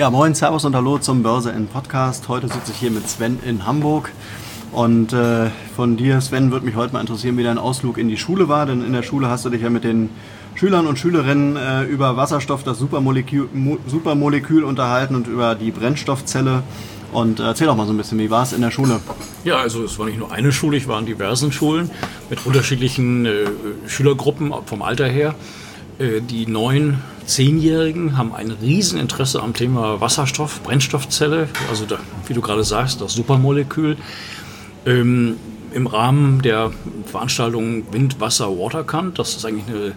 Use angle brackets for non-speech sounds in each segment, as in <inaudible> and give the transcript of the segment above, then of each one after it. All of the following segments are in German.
Ja, moin, Servus und Hallo zum Börse in Podcast. Heute sitze ich hier mit Sven in Hamburg. Und äh, von dir, Sven, würde mich heute mal interessieren, wie dein Ausflug in die Schule war. Denn in der Schule hast du dich ja mit den Schülern und Schülerinnen äh, über Wasserstoff, das Supermolekül, Supermolekül unterhalten und über die Brennstoffzelle. Und äh, erzähl doch mal so ein bisschen, wie war es in der Schule? Ja, also es war nicht nur eine Schule, ich war in diversen Schulen mit unterschiedlichen äh, Schülergruppen vom Alter her. Äh, die neuen Zehnjährigen haben ein Rieseninteresse am Thema Wasserstoff, Brennstoffzelle, also da, wie du gerade sagst, das Supermolekül. Ähm, Im Rahmen der Veranstaltung Wind, Wasser, Waterkant, das ist eigentlich eine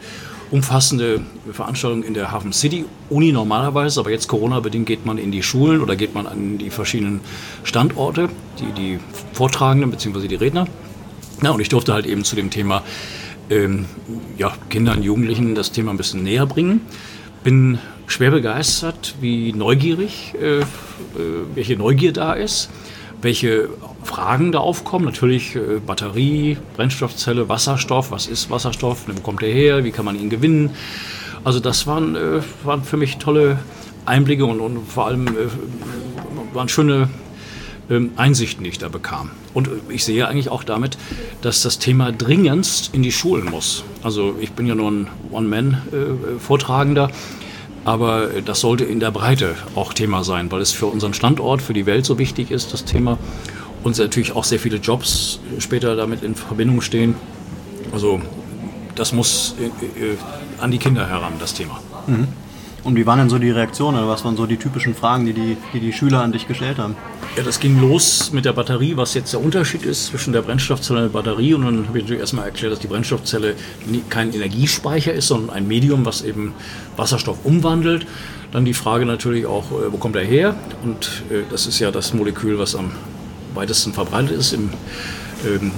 umfassende Veranstaltung in der Hafen City Uni normalerweise, aber jetzt Corona-bedingt geht man in die Schulen oder geht man an die verschiedenen Standorte, die, die Vortragenden bzw. die Redner. Ja, und ich durfte halt eben zu dem Thema ähm, ja, Kindern, Jugendlichen das Thema ein bisschen näher bringen. Bin schwer begeistert, wie neugierig, äh, äh, welche Neugier da ist, welche Fragen da aufkommen. Natürlich äh, Batterie, Brennstoffzelle, Wasserstoff. Was ist Wasserstoff? Wo kommt er her? Wie kann man ihn gewinnen? Also das waren, äh, waren für mich tolle Einblicke und, und vor allem äh, waren schöne ähm, Einsichten, die ich da bekam. Und ich sehe eigentlich auch damit, dass das Thema dringendst in die Schulen muss. Also ich bin ja nur ein One-Man-Vortragender, aber das sollte in der Breite auch Thema sein, weil es für unseren Standort, für die Welt so wichtig ist, das Thema. Und natürlich auch sehr viele Jobs später damit in Verbindung stehen. Also das muss äh, äh, an die Kinder heran, das Thema. Mhm. Und wie waren denn so die Reaktionen? Was waren so die typischen Fragen, die die, die die Schüler an dich gestellt haben? Ja, das ging los mit der Batterie, was jetzt der Unterschied ist zwischen der Brennstoffzelle und der Batterie. Und dann habe ich natürlich erstmal erklärt, dass die Brennstoffzelle kein Energiespeicher ist, sondern ein Medium, was eben Wasserstoff umwandelt. Dann die Frage natürlich auch, äh, wo kommt er her? Und äh, das ist ja das Molekül, was am weitesten verbreitet ist im, ähm,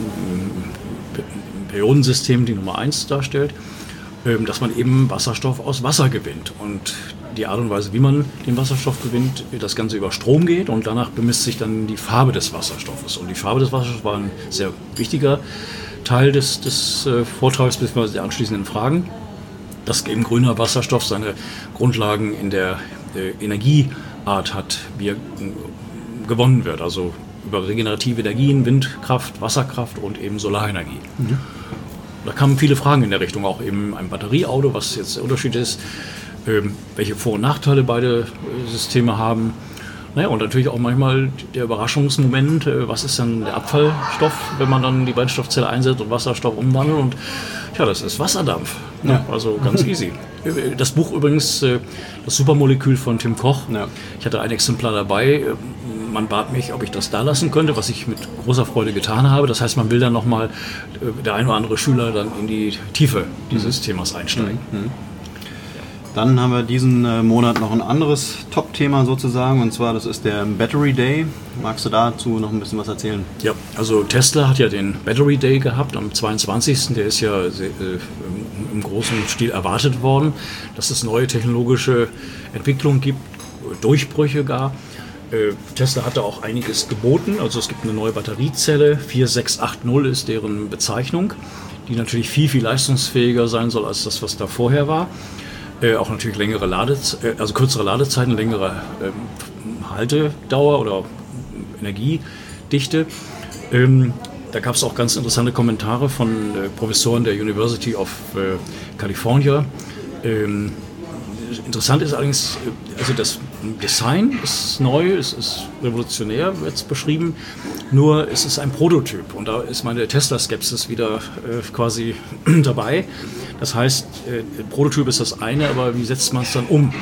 im Periodensystem, die Nummer 1 darstellt. Dass man eben Wasserstoff aus Wasser gewinnt. Und die Art und Weise, wie man den Wasserstoff gewinnt, das Ganze über Strom geht und danach bemisst sich dann die Farbe des Wasserstoffes. Und die Farbe des Wasserstoffs war ein sehr wichtiger Teil des, des äh, Vortrags bzw. der anschließenden Fragen, dass eben grüner Wasserstoff seine Grundlagen in der äh, Energieart hat, wie er äh, gewonnen wird. Also über regenerative Energien, Windkraft, Wasserkraft und eben Solarenergie. Mhm. Da kamen viele Fragen in der Richtung, auch eben ein Batterieauto, was jetzt der Unterschied ist, ähm, welche Vor- und Nachteile beide äh, Systeme haben. Naja, und natürlich auch manchmal der Überraschungsmoment, äh, was ist dann der Abfallstoff, wenn man dann die Brennstoffzelle einsetzt und Wasserstoff umwandelt. Und ja, das ist Wasserdampf. Ne? Ja. Also ganz easy. Äh, das Buch übrigens, das Supermolekül von Tim Koch. Ja. Ich hatte ein Exemplar dabei man bat mich, ob ich das da lassen könnte, was ich mit großer Freude getan habe. Das heißt, man will dann nochmal, äh, der ein oder andere Schüler dann in die Tiefe dieses mhm. Themas einsteigen. Mhm. Dann haben wir diesen äh, Monat noch ein anderes Top-Thema sozusagen, und zwar das ist der Battery Day. Magst du dazu noch ein bisschen was erzählen? Ja, also Tesla hat ja den Battery Day gehabt am 22. Der ist ja äh, im großen Stil erwartet worden, dass es neue technologische Entwicklungen gibt, Durchbrüche gar. Äh, Tesla hat da auch einiges geboten. Also es gibt eine neue Batteriezelle, 4680 ist deren Bezeichnung, die natürlich viel, viel leistungsfähiger sein soll als das, was da vorher war. Äh, auch natürlich längere Ladez äh, also kürzere Ladezeiten, längere ähm, Haltedauer oder Energiedichte. Ähm, da gab es auch ganz interessante Kommentare von äh, Professoren der University of äh, California. Ähm, Interessant ist allerdings, äh, also das Design ist neu, es ist revolutionär, wird es beschrieben, nur es ist ein Prototyp und da ist meine Tesla-Skepsis wieder äh, quasi <clears throat> dabei. Das heißt, äh, Prototyp ist das eine, aber wie setzt man es dann um?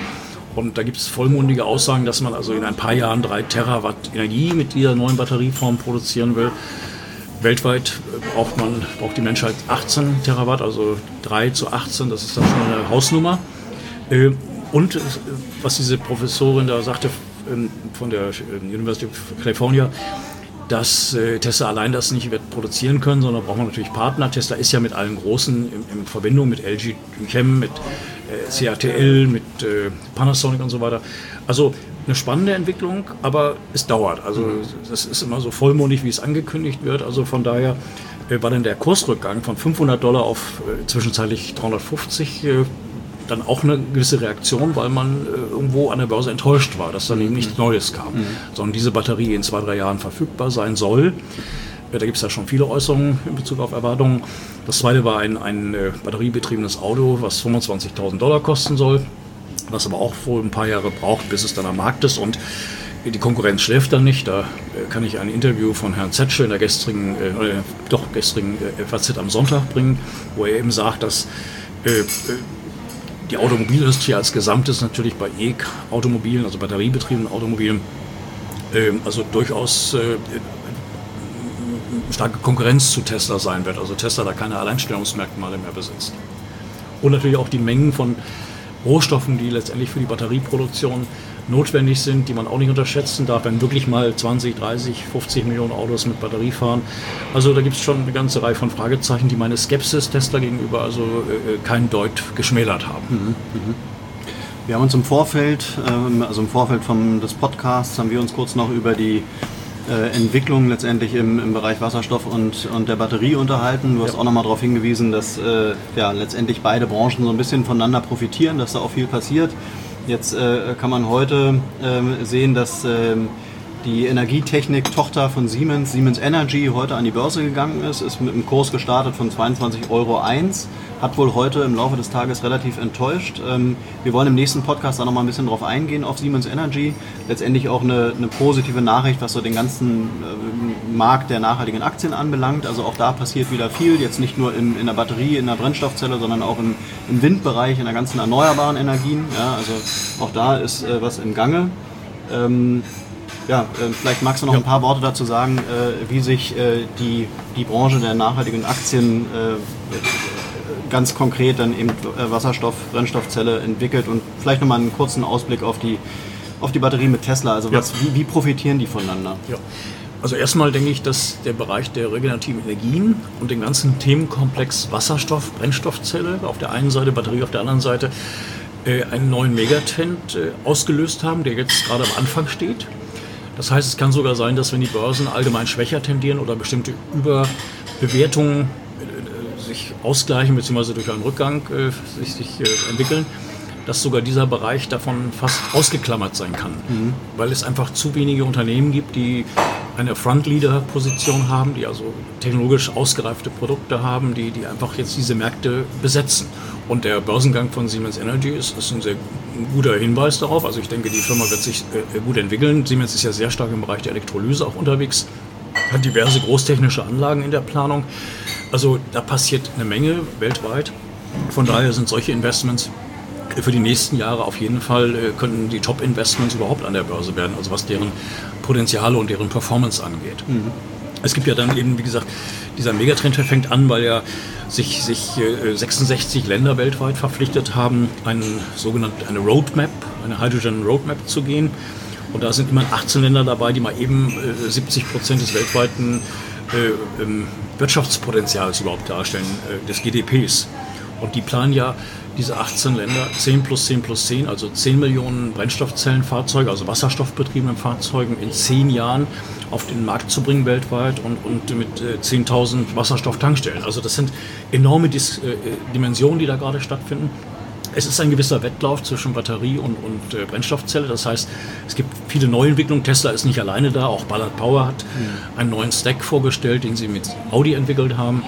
Und da gibt es vollmundige Aussagen, dass man also in ein paar Jahren drei Terawatt Energie mit dieser neuen Batterieform produzieren will. Weltweit äh, braucht man, braucht die Menschheit 18 Terawatt, also 3 zu 18, das ist dann schon eine Hausnummer. Äh, und äh, was diese Professorin da sagte ähm, von der ähm, University of California, dass äh, Tesla allein das nicht wird produzieren können, sondern braucht man natürlich Partner. Tesla ist ja mit allen Großen in, in Verbindung, mit LG Chem, mit äh, CATL, mit Panasonic und so weiter. Also eine spannende Entwicklung, aber es dauert. Also das ist immer so vollmundig, wie es angekündigt wird. Also von daher war dann der Kursrückgang von 500 Dollar auf zwischenzeitlich 350 dann auch eine gewisse Reaktion, weil man äh, irgendwo an der Börse enttäuscht war, dass dann eben nichts Neues kam, mhm. sondern diese Batterie in zwei, drei Jahren verfügbar sein soll. Äh, da gibt es ja schon viele Äußerungen in Bezug auf Erwartungen. Das zweite war ein, ein äh, batteriebetriebenes Auto, was 25.000 Dollar kosten soll, was aber auch wohl ein paar Jahre braucht, bis es dann am Markt ist. Und die Konkurrenz schläft dann nicht. Da äh, kann ich ein Interview von Herrn Zetsche in der gestrigen, äh, doch gestrigen FAZ am Sonntag bringen, wo er eben sagt, dass die Automobilindustrie als Gesamtes natürlich bei E-Automobilen, also batteriebetriebenen Automobilen, ähm, also durchaus äh, starke Konkurrenz zu Tesla sein wird. Also Tesla da keine Alleinstellungsmerkmale mehr besitzt. Und natürlich auch die Mengen von Rohstoffen, die letztendlich für die Batterieproduktion notwendig sind, die man auch nicht unterschätzen darf, wenn wirklich mal 20, 30, 50 Millionen Autos mit Batterie fahren. Also da gibt es schon eine ganze Reihe von Fragezeichen, die meine Skepsis Tesla gegenüber also äh, kein Deut geschmälert haben. Mhm, mhm. Wir haben uns im Vorfeld, ähm, also im Vorfeld vom, des Podcasts, haben wir uns kurz noch über die äh, Entwicklung letztendlich im, im Bereich Wasserstoff und, und der Batterie unterhalten. Du hast ja. auch nochmal darauf hingewiesen, dass äh, ja, letztendlich beide Branchen so ein bisschen voneinander profitieren, dass da auch viel passiert. Jetzt äh, kann man heute äh, sehen, dass äh, die Energietechnik-Tochter von Siemens, Siemens Energy, heute an die Börse gegangen ist, ist mit einem Kurs gestartet von 22,01 Euro, hat wohl heute im Laufe des Tages relativ enttäuscht. Ähm, wir wollen im nächsten Podcast da nochmal ein bisschen drauf eingehen, auf Siemens Energy. Letztendlich auch eine, eine positive Nachricht, was so den ganzen äh, Markt der nachhaltigen Aktien anbelangt. Also auch da passiert wieder viel, jetzt nicht nur in, in der Batterie, in der Brennstoffzelle, sondern auch im, im Windbereich, in der ganzen erneuerbaren Energien. Ja, also auch da ist äh, was im Gange. Ja, äh, vielleicht magst du noch ja. ein paar Worte dazu sagen, äh, wie sich äh, die, die Branche der nachhaltigen Aktien ganz konkret dann eben Wasserstoff, Brennstoffzelle entwickelt und vielleicht nochmal einen kurzen Ausblick auf die, auf die Batterie mit Tesla. Also was, ja. wie, wie profitieren die voneinander? Ja. Also erstmal denke ich, dass der Bereich der regenerativen Energien und den ganzen Themenkomplex Wasserstoff, Brennstoffzelle, auf der einen Seite Batterie, auf der anderen Seite einen neuen Megatrend ausgelöst haben, der jetzt gerade am Anfang steht. Das heißt, es kann sogar sein, dass wenn die Börsen allgemein schwächer tendieren oder bestimmte Überbewertungen äh, sich ausgleichen bzw. durch einen Rückgang äh, sich, sich äh, entwickeln, dass sogar dieser Bereich davon fast ausgeklammert sein kann, mhm. weil es einfach zu wenige Unternehmen gibt, die eine Frontleader-Position haben, die also technologisch ausgereifte Produkte haben, die, die einfach jetzt diese Märkte besetzen. Und der Börsengang von Siemens Energy ist, ist ein sehr guter Hinweis darauf. Also ich denke, die Firma wird sich äh, gut entwickeln. Siemens ist ja sehr stark im Bereich der Elektrolyse auch unterwegs, hat diverse großtechnische Anlagen in der Planung. Also da passiert eine Menge weltweit. Von daher sind solche Investments für die nächsten Jahre auf jeden Fall äh, könnten die Top-Investments überhaupt an der Börse werden, also was deren Potenziale und deren Performance angeht. Mhm. Es gibt ja dann eben, wie gesagt, dieser Megatrend fängt an, weil ja sich, sich 66 äh, Länder weltweit verpflichtet haben, einen sogenannte, eine Roadmap, eine Hydrogen Roadmap zu gehen. Und da sind immer 18 Länder dabei, die mal eben 70 äh, Prozent des weltweiten äh, ähm, Wirtschaftspotenzials überhaupt darstellen, des GDPs. Und die planen ja diese 18 Länder 10 plus 10 plus 10, also 10 Millionen Brennstoffzellenfahrzeuge, also wasserstoffbetriebenen Fahrzeugen in 10 Jahren auf den Markt zu bringen weltweit und, und mit äh, 10.000 Wasserstofftankstellen. Also das sind enorme Dis äh, Dimensionen, die da gerade stattfinden. Es ist ein gewisser Wettlauf zwischen Batterie und, und äh, Brennstoffzelle. Das heißt, es gibt viele Neuentwicklungen. Tesla ist nicht alleine da. Auch Ballard Power hat mhm. einen neuen Stack vorgestellt, den sie mit Audi entwickelt haben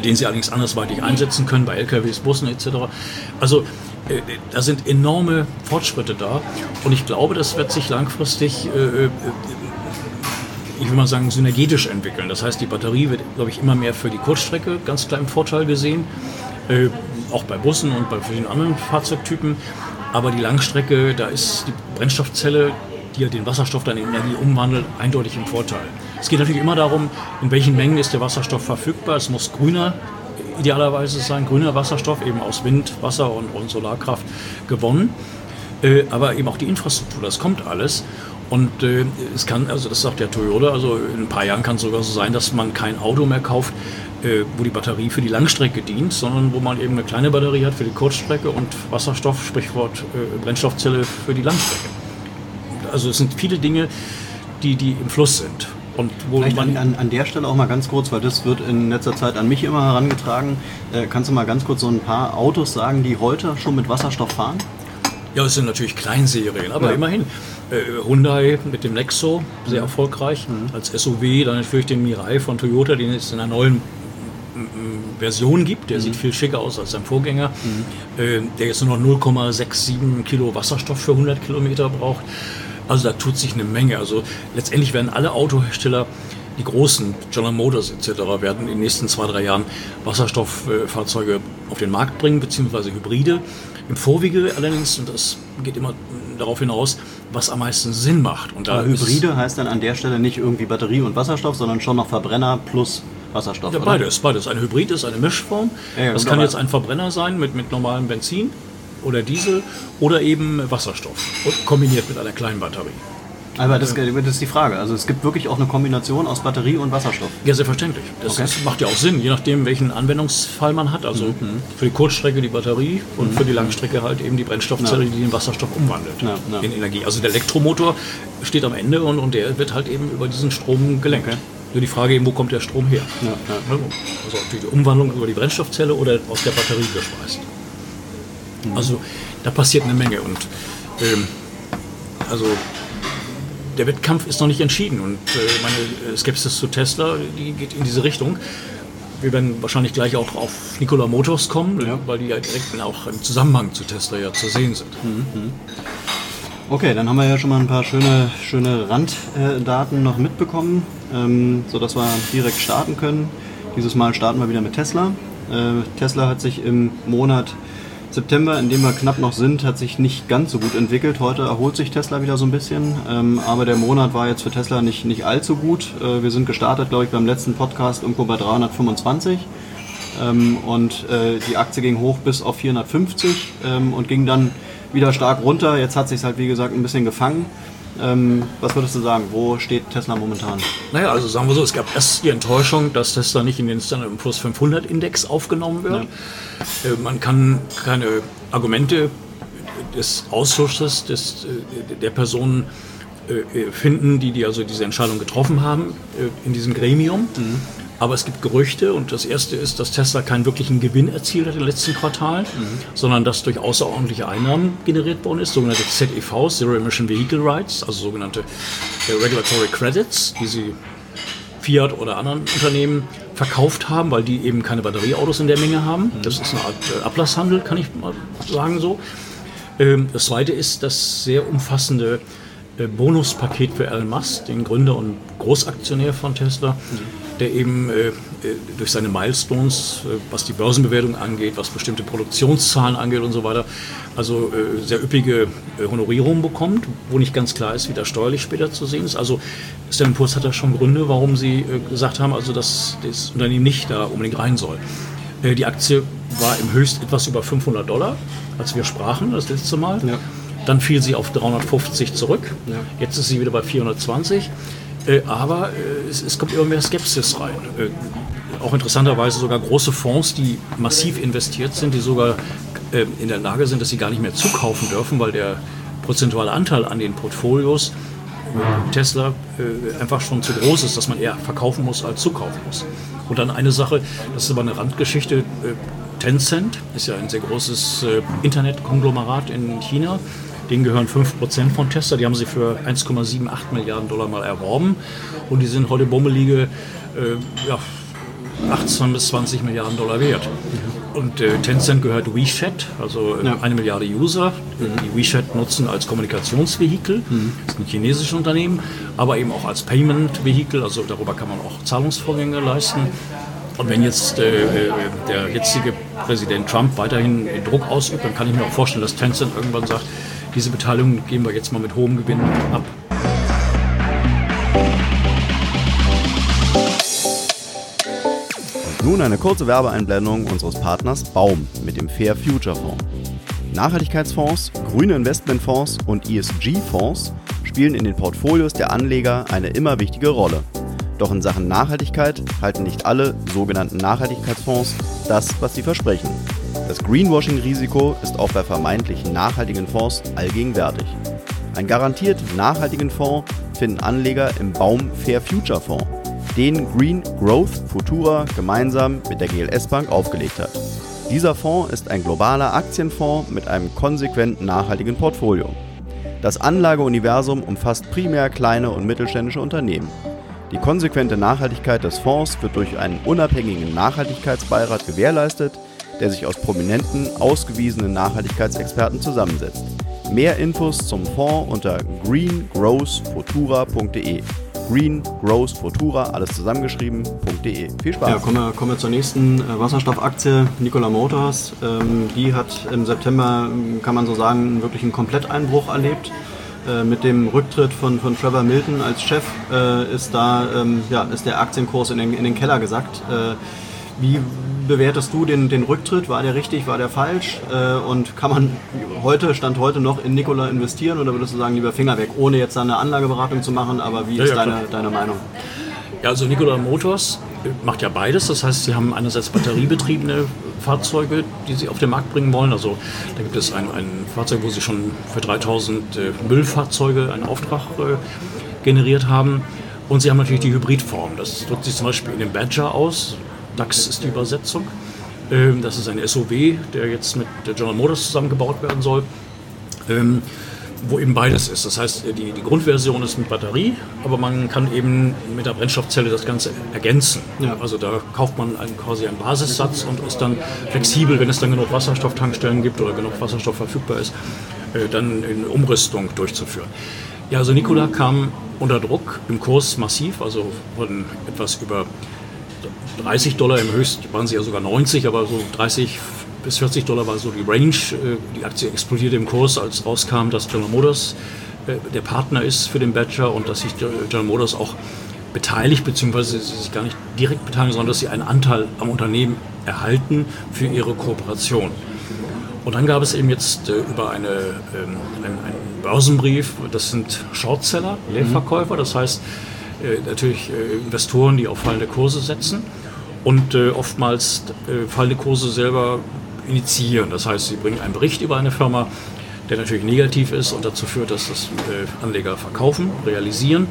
den sie allerdings andersweitig einsetzen können, bei LKWs, Bussen etc. Also äh, da sind enorme Fortschritte da und ich glaube, das wird sich langfristig, äh, äh, ich will mal sagen, synergetisch entwickeln. Das heißt, die Batterie wird, glaube ich, immer mehr für die Kurzstrecke ganz klar im Vorteil gesehen, auch bei Bussen und bei vielen anderen Fahrzeugtypen. Aber die Langstrecke, da ist die Brennstoffzelle, die ja den Wasserstoff dann in Energie umwandelt, eindeutig im Vorteil. Es geht natürlich immer darum, in welchen Mengen ist der Wasserstoff verfügbar. Es muss grüner idealerweise sein, grüner Wasserstoff, eben aus Wind, Wasser und, und Solarkraft gewonnen. Äh, aber eben auch die Infrastruktur, das kommt alles. Und äh, es kann, also das sagt der Toyota, also in ein paar Jahren kann es sogar so sein, dass man kein Auto mehr kauft, äh, wo die Batterie für die Langstrecke dient, sondern wo man eben eine kleine Batterie hat für die Kurzstrecke und Wasserstoff, Sprichwort äh, Brennstoffzelle für die Langstrecke. Also es sind viele Dinge, die, die im Fluss sind. Und wo Vielleicht man an, an, der Stelle auch mal ganz kurz, weil das wird in letzter Zeit an mich immer herangetragen. Äh, kannst du mal ganz kurz so ein paar Autos sagen, die heute schon mit Wasserstoff fahren? Ja, das sind natürlich Kleinserien, aber ja. immerhin. Äh, Hyundai mit dem Nexo, sehr mhm. erfolgreich. Mhm. Als SUV dann natürlich den Mirai von Toyota, den es in einer neuen Version gibt. Der mhm. sieht viel schicker aus als sein Vorgänger. Äh, der jetzt nur noch 0,67 Kilo Wasserstoff für 100 Kilometer braucht. Also da tut sich eine Menge. Also letztendlich werden alle Autohersteller die großen, General Motors etc., werden in den nächsten zwei, drei Jahren Wasserstofffahrzeuge auf den Markt bringen, beziehungsweise Hybride. Im Vorwege allerdings, und das geht immer darauf hinaus, was am meisten Sinn macht. Und da Hybride heißt dann an der Stelle nicht irgendwie Batterie und Wasserstoff, sondern schon noch Verbrenner plus Wasserstoff. Ja, beides, beides. Ein Hybrid ist eine Mischform. Ja, das kann jetzt ein Verbrenner sein mit, mit normalem Benzin oder Diesel oder eben Wasserstoff und kombiniert mit einer kleinen Batterie. Aber das, das, ist die Frage. Also es gibt wirklich auch eine Kombination aus Batterie und Wasserstoff. Ja, selbstverständlich. Das, okay. das macht ja auch Sinn, je nachdem, welchen Anwendungsfall man hat. Also mhm. für die Kurzstrecke die Batterie und mhm. für die Langstrecke halt eben die Brennstoffzelle, ja. die den Wasserstoff umwandelt ja, ja. in Energie. Also der Elektromotor steht am Ende und, und der wird halt eben über diesen Strom gelenkt. Okay. Nur die Frage eben, wo kommt der Strom her? Also die Umwandlung über die Brennstoffzelle oder aus der Batterie gespeist. Mhm. Also da passiert eine Menge und ähm, also der Wettkampf ist noch nicht entschieden und äh, meine Skepsis zu Tesla, die geht in diese Richtung. Wir werden wahrscheinlich gleich auch auf Nikola Motors kommen, ja. weil die ja direkt auch im Zusammenhang zu Tesla ja zu sehen sind. Mhm. Okay, dann haben wir ja schon mal ein paar schöne, schöne Randdaten noch mitbekommen, ähm, sodass wir direkt starten können. Dieses Mal starten wir wieder mit Tesla. Äh, Tesla hat sich im Monat September, in dem wir knapp noch sind, hat sich nicht ganz so gut entwickelt. Heute erholt sich Tesla wieder so ein bisschen, ähm, aber der Monat war jetzt für Tesla nicht, nicht allzu gut. Äh, wir sind gestartet, glaube ich, beim letzten Podcast irgendwo bei 325 ähm, und äh, die Aktie ging hoch bis auf 450 ähm, und ging dann wieder stark runter. Jetzt hat sich halt, wie gesagt, ein bisschen gefangen. Ähm, was würdest du sagen? Wo steht Tesla momentan? Naja, also sagen wir so, es gab erst die Enttäuschung, dass Tesla nicht in den Standard Plus 500 Index aufgenommen wird. Ja. Äh, man kann keine Argumente des Ausschusses des, äh, der Personen äh, finden, die, die also diese Entscheidung getroffen haben äh, in diesem Gremium. Mhm. Aber es gibt Gerüchte und das erste ist, dass Tesla keinen wirklichen Gewinn erzielt hat im letzten Quartal, mhm. sondern dass durch außerordentliche Einnahmen generiert worden ist, sogenannte ZEVs, Zero Emission Vehicle Rights, also sogenannte äh, Regulatory Credits, die sie Fiat oder anderen Unternehmen verkauft haben, weil die eben keine Batterieautos in der Menge haben. Mhm. Das ist eine Art äh, Ablasshandel, kann ich mal sagen so. Ähm, das zweite ist das sehr umfassende äh, Bonuspaket für Elon Musk, den Gründer und Großaktionär von Tesla. Mhm der eben äh, äh, durch seine Milestones, äh, was die Börsenbewertung angeht, was bestimmte Produktionszahlen angeht und so weiter, also äh, sehr üppige Honorierungen bekommt, wo nicht ganz klar ist, wie das steuerlich später zu sehen ist. Also Standard Poor's hat da schon Gründe, warum sie gesagt haben, also dass das Unternehmen nicht da unbedingt rein soll. die Aktie war im Höchst etwas über 500 Dollar, als wir sprachen das letzte Mal. Ja. Dann fiel sie auf 350 zurück. Ja. Jetzt ist sie wieder bei 420. Äh, aber äh, es, es, kommt immer mehr Skepsis rein. Äh, auch interessanterweise sogar große Fonds, die massiv investiert sind, die sogar äh, in der Lage sind, dass sie gar nicht mehr zukaufen dürfen, weil der prozentuale Anteil an den Portfolios Tesla äh, einfach schon zu groß ist, dass man eher verkaufen muss als zukaufen muss. Und dann eine Sache, das ist aber eine Randgeschichte. Tencent ist ja ein sehr großes Internetkonglomerat in China Denen gehören 5% von Tesla. Die haben sie für 1,78 Milliarden Dollar mal erworben. Und die sind heute bummelige äh, ja, 18 bis 20 Milliarden Dollar wert. Und äh, Tencent gehört WeChat, also äh, ja. eine Milliarde User, die WeChat nutzen als Kommunikationsvehikel. Mhm. Das ist ein chinesisches Unternehmen, aber eben auch als Payment-Vehikel, also darüber kann man auch Zahlungsvorgänge leisten. Und wenn jetzt äh, äh der jetzige Präsident Trump weiterhin Druck ausübt, dann kann ich mir auch vorstellen, dass Tencent irgendwann sagt, diese Beteiligung geben wir jetzt mal mit hohem Gewinn ab. Und nun eine kurze Werbeeinblendung unseres Partners Baum mit dem Fair Future Fonds. Nachhaltigkeitsfonds, grüne Investmentfonds und ESG-Fonds spielen in den Portfolios der Anleger eine immer wichtige Rolle. Doch in Sachen Nachhaltigkeit halten nicht alle sogenannten Nachhaltigkeitsfonds das, was sie versprechen. Das Greenwashing-Risiko ist auch bei vermeintlich nachhaltigen Fonds allgegenwärtig. Einen garantiert nachhaltigen Fonds finden Anleger im Baum Fair Future Fonds, den Green Growth Futura gemeinsam mit der GLS Bank aufgelegt hat. Dieser Fonds ist ein globaler Aktienfonds mit einem konsequent nachhaltigen Portfolio. Das Anlageuniversum umfasst primär kleine und mittelständische Unternehmen. Die konsequente Nachhaltigkeit des Fonds wird durch einen unabhängigen Nachhaltigkeitsbeirat gewährleistet, der sich aus prominenten, ausgewiesenen Nachhaltigkeitsexperten zusammensetzt. Mehr Infos zum Fonds unter greengrowthfutura.de. Green Growth Futura, alles zusammengeschrieben.de. Viel Spaß. Ja, kommen wir, kommen wir zur nächsten äh, Wasserstoffaktie, Nikola Motors. Ähm, die hat im September, kann man so sagen, wirklich einen Kompletteinbruch erlebt. Äh, mit dem Rücktritt von, von Trevor Milton als Chef äh, ist da ähm, ja, ist der Aktienkurs in den, in den Keller gesackt. Äh, wie bewertest du den, den Rücktritt? War der richtig, war der falsch? Äh, und kann man heute, Stand heute noch in Nikola investieren oder würdest du sagen, lieber Finger weg, ohne jetzt eine Anlageberatung zu machen? Aber wie ja, ist ja, deine, deine Meinung? Ja, also Nikola Motors macht ja beides. Das heißt, sie haben einerseits batteriebetriebene Fahrzeuge, die sie auf den Markt bringen wollen. Also da gibt es ein, ein Fahrzeug, wo sie schon für 3000 äh, Müllfahrzeuge einen Auftrag äh, generiert haben. Und sie haben natürlich die Hybridform. Das drückt sich zum Beispiel in dem Badger aus. DAX ist die Übersetzung. Ähm, das ist ein SOW, der jetzt mit der General Motors zusammengebaut werden soll. Ähm, wo eben beides ist. Das heißt, die, die Grundversion ist mit Batterie, aber man kann eben mit der Brennstoffzelle das Ganze ergänzen. Ja. Also da kauft man einen, quasi einen Basissatz und ist dann flexibel, wenn es dann genug Wasserstofftankstellen gibt oder genug Wasserstoff verfügbar ist, äh, dann eine Umrüstung durchzuführen. Ja, also Nikola kam unter Druck im Kurs massiv, also von etwas über 30 Dollar im Höchst waren sie ja sogar 90, aber so 30, bis 40 Dollar war so die Range. Äh, die Aktie explodierte im Kurs, als rauskam, dass General Motors äh, der Partner ist für den Badger und dass sich General Motors auch beteiligt, beziehungsweise sie sich gar nicht direkt beteiligen, sondern dass sie einen Anteil am Unternehmen erhalten für ihre Kooperation. Und dann gab es eben jetzt äh, über eine, ähm, einen, einen, Börsenbrief, das sind Shortseller, Leerverkäufer, das heißt natürlich äh, Investoren, die auf fallende Kurse setzen und äh, oftmals äh, fallende Kurse selber initiieren. Das heißt, sie bringen einen Bericht über eine Firma, der natürlich negativ ist und dazu führt, dass das äh, Anleger verkaufen, realisieren.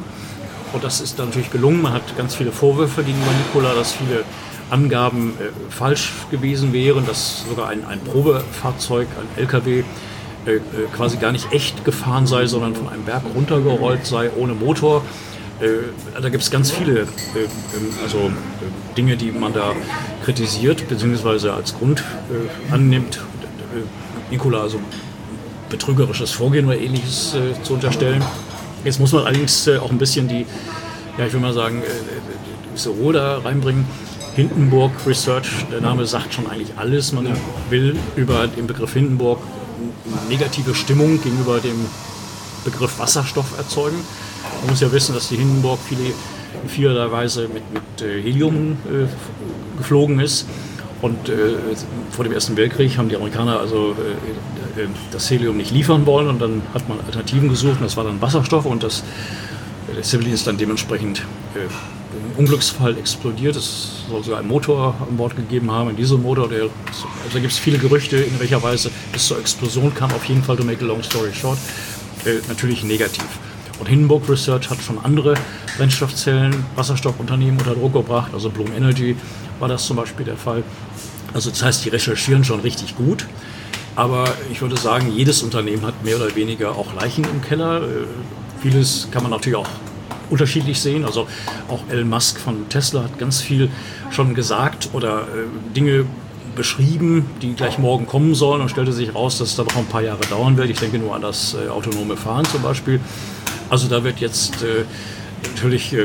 Und das ist dann natürlich gelungen. Man hat ganz viele Vorwürfe gegenüber Nikola, dass viele Angaben äh, falsch gewesen wären, dass sogar ein, ein Probefahrzeug, ein LKW, äh, äh, quasi gar nicht echt gefahren sei, sondern von einem Berg runtergerollt sei ohne Motor. Äh, da gibt es ganz viele äh, ähm, also, äh, Dinge, die man da kritisiert, beziehungsweise als Grund äh, annimmt. Nikola, also betrügerisches Vorgehen oder ähnliches äh, zu unterstellen. Jetzt muss man allerdings äh, auch ein bisschen die, ja, ich will mal sagen, diese Ruhe da reinbringen. Hindenburg Research, der Name sagt schon eigentlich alles. Man will über den Begriff Hindenburg negative Stimmung gegenüber dem Begriff Wasserstoff erzeugen. Man muss ja wissen, dass die Hindenburg viele, Weise mit, mit äh, Helium äh, geflogen ist. Und äh, vor dem Ersten Weltkrieg haben die Amerikaner also äh, äh, das Helium nicht liefern wollen und dann hat man Alternativen gesucht und das war dann Wasserstoff und das, äh, der Civilian ist dann dementsprechend im Unglücksfall explodiert. Es soll sogar einen Motor an Bord gegeben haben, einen Dieselmotor. Der, also da gibt es viele Gerüchte, in welcher Weise es zur Explosion kam. Auf jeden Fall, to make a long story short, natürlich negativ. Und Hindenburg Research hat schon andere Brennstoffzellen, Wasserstoffunternehmen unter Druck gebracht. Also Bloom Energy war das zum Beispiel der Fall. Also das heißt, die recherchieren schon richtig gut. Aber ich würde sagen, jedes Unternehmen hat mehr oder weniger auch Leichen im Keller. Äh, vieles kann man natürlich auch unterschiedlich sehen. Also auch Elon Musk von Tesla hat ganz viel schon gesagt oder äh, Dinge beschrieben, die gleich morgen kommen sollen und stellte sich raus, dass es da noch ein paar Jahre dauern wird. Ich denke nur an das äh, autonome Fahren zum Beispiel. Also da wird jetzt äh, natürlich äh,